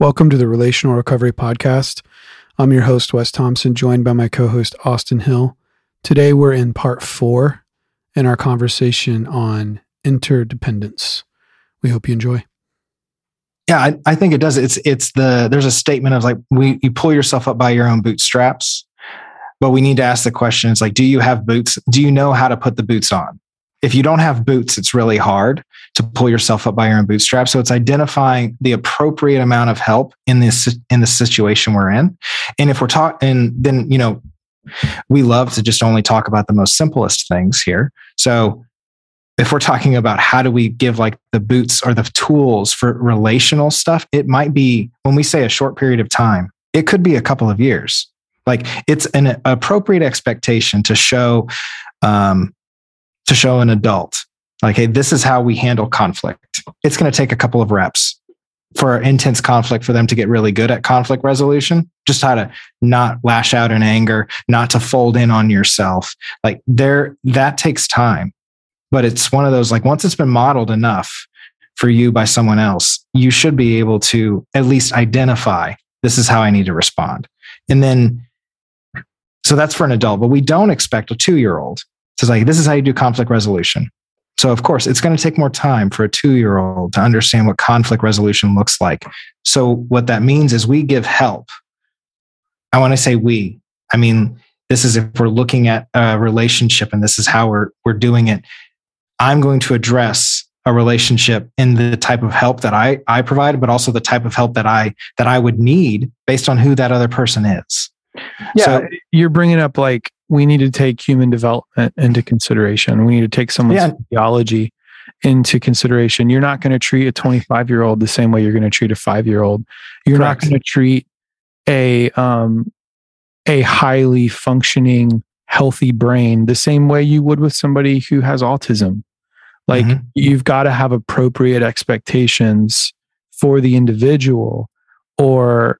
Welcome to the Relational Recovery Podcast. I'm your host, Wes Thompson, joined by my co host, Austin Hill. Today, we're in part four in our conversation on interdependence. We hope you enjoy. Yeah, I, I think it does. It's it's the there's a statement of like we you pull yourself up by your own bootstraps, but we need to ask the question: it's like, do you have boots? Do you know how to put the boots on? If you don't have boots, it's really hard to pull yourself up by your own bootstraps. So it's identifying the appropriate amount of help in this in the situation we're in. And if we're talking, then you know, we love to just only talk about the most simplest things here. So if we're talking about how do we give like the boots or the tools for relational stuff, it might be when we say a short period of time, it could be a couple of years. Like it's an appropriate expectation to show, um, to show an adult, like, hey, this is how we handle conflict. It's going to take a couple of reps for intense conflict for them to get really good at conflict resolution just how to not lash out in anger not to fold in on yourself like there that takes time but it's one of those like once it's been modeled enough for you by someone else, you should be able to at least identify this is how I need to respond. And then, so that's for an adult, but we don't expect a two year old to like, this is how you do conflict resolution. So, of course, it's going to take more time for a two year old to understand what conflict resolution looks like. So, what that means is we give help. I want to say we, I mean, this is if we're looking at a relationship and this is how we're, we're doing it. I'm going to address a relationship in the type of help that I, I provide, but also the type of help that I that I would need based on who that other person is. Yeah, so, you're bringing up like we need to take human development into consideration. We need to take someone's yeah. theology into consideration. You're not going to treat a 25 year old the same way you're going to treat a five year old. You're Correct. not going to treat a um, a highly functioning healthy brain the same way you would with somebody who has autism. Like mm-hmm. you've got to have appropriate expectations for the individual or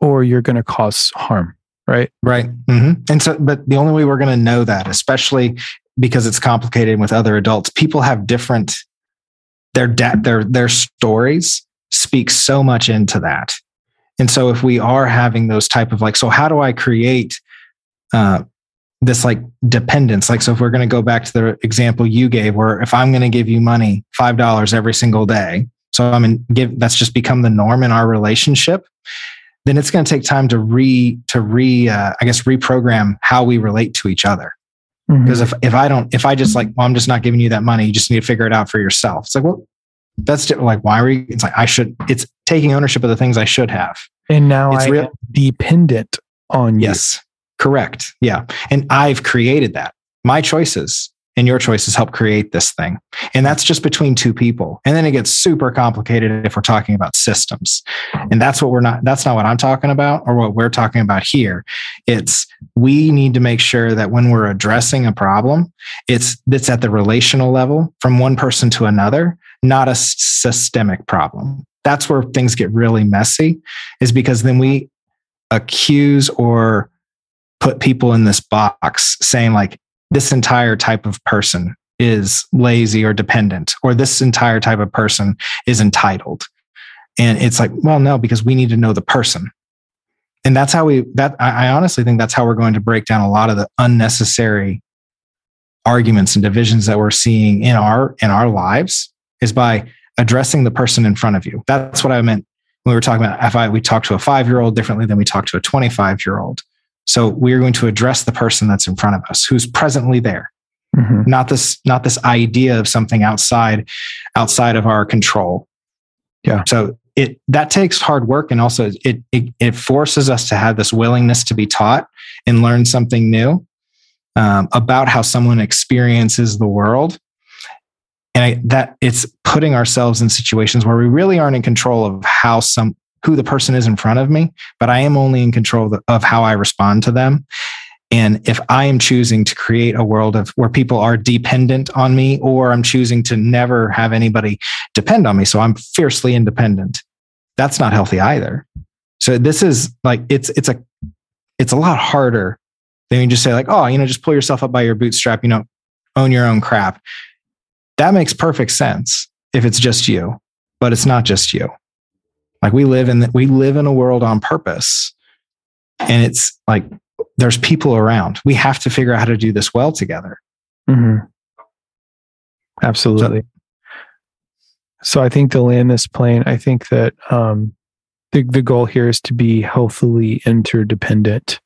or you're going to cause harm, right? Right. Mm-hmm. And so but the only way we're going to know that especially because it's complicated with other adults, people have different their de- their their stories speak so much into that. And so if we are having those type of like so how do I create uh, this like dependence. Like, so if we're going to go back to the example you gave, where if I'm going to give you money, $5 every single day, so I'm in give, that's just become the norm in our relationship, then it's going to take time to re, to re, uh, I guess, reprogram how we relate to each other. Because mm-hmm. if, if I don't, if I just like, well, I'm just not giving you that money, you just need to figure it out for yourself. It's like, well, that's like, why are you? It's like, I should, it's taking ownership of the things I should have. And now it's I real, dependent on you. Yes. Correct. Yeah. And I've created that. My choices and your choices help create this thing. And that's just between two people. And then it gets super complicated if we're talking about systems. And that's what we're not, that's not what I'm talking about or what we're talking about here. It's we need to make sure that when we're addressing a problem, it's it's at the relational level from one person to another, not a systemic problem. That's where things get really messy, is because then we accuse or put people in this box saying like this entire type of person is lazy or dependent or this entire type of person is entitled. And it's like well no because we need to know the person. And that's how we that i honestly think that's how we're going to break down a lot of the unnecessary arguments and divisions that we're seeing in our in our lives is by addressing the person in front of you. That's what i meant when we were talking about if I, we talk to a five year old differently than we talk to a 25 year old so we are going to address the person that's in front of us, who's presently there. Mm-hmm. Not this, not this idea of something outside, outside of our control. Yeah. So it that takes hard work, and also it it, it forces us to have this willingness to be taught and learn something new um, about how someone experiences the world and I, that it's putting ourselves in situations where we really aren't in control of how some who the person is in front of me, but I am only in control of, how I respond to them. And if I am choosing to create a world of where people are dependent on me, or I'm choosing to never have anybody depend on me, so I'm fiercely independent, that's not healthy either. So this is like it's it's a it's a lot harder than you just say like, oh, you know, just pull yourself up by your bootstrap, you know, own your own crap. That makes perfect sense if it's just you, but it's not just you. Like we live in the, we live in a world on purpose. And it's like there's people around. We have to figure out how to do this well together. Mm-hmm. Absolutely. So, so, I think to land this plane, I think that um, the the goal here is to be healthily interdependent.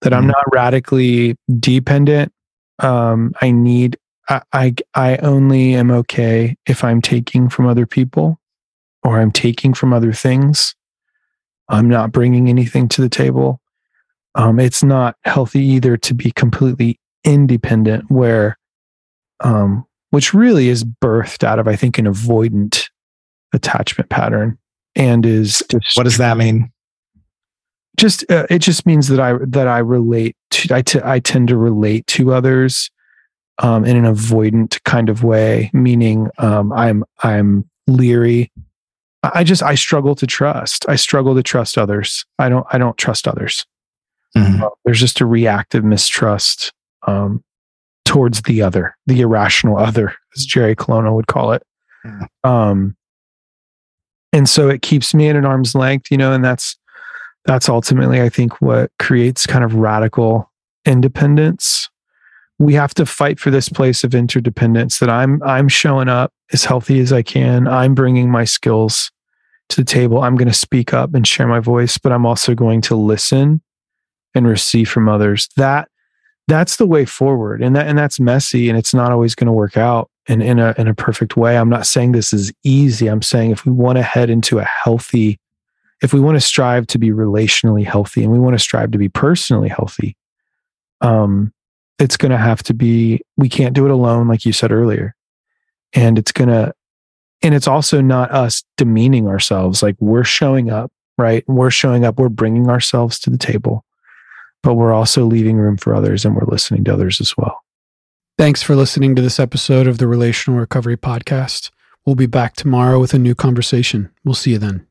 That mm-hmm. I'm not radically dependent. Um, I need I, I I only am okay if I'm taking from other people or I'm taking from other things. I'm not bringing anything to the table. Um, it's not healthy either to be completely independent, where, um, which really is birthed out of, I think, an avoidant attachment pattern, and is just, what does that mean? Just uh, it just means that I that I relate to I, t- I tend to relate to others um, in an avoidant kind of way, meaning um, I'm I'm leery I just I struggle to trust. I struggle to trust others. I don't I don't trust others. Mm-hmm. Uh, there's just a reactive mistrust um, towards the other, the irrational other, as Jerry Colonna would call it. Mm-hmm. Um, and so it keeps me at an arm's length, you know, and that's that's ultimately I think what creates kind of radical independence. We have to fight for this place of interdependence that I'm I'm showing up as healthy as I can. I'm bringing my skills to the table. I'm going to speak up and share my voice, but I'm also going to listen and receive from others. That that's the way forward. And that and that's messy and it's not always going to work out in, in a in a perfect way. I'm not saying this is easy. I'm saying if we want to head into a healthy, if we want to strive to be relationally healthy and we want to strive to be personally healthy, um, it's going to have to be, we can't do it alone, like you said earlier. And it's going to and it's also not us demeaning ourselves. Like we're showing up right? We're showing up we're bringing ourselves to the table but we're also leaving room for others and we're listening to others as well. Thanks for listening to this episode of the relational recovery podcast. We'll be back tomorrow with a new conversation. We'll see you then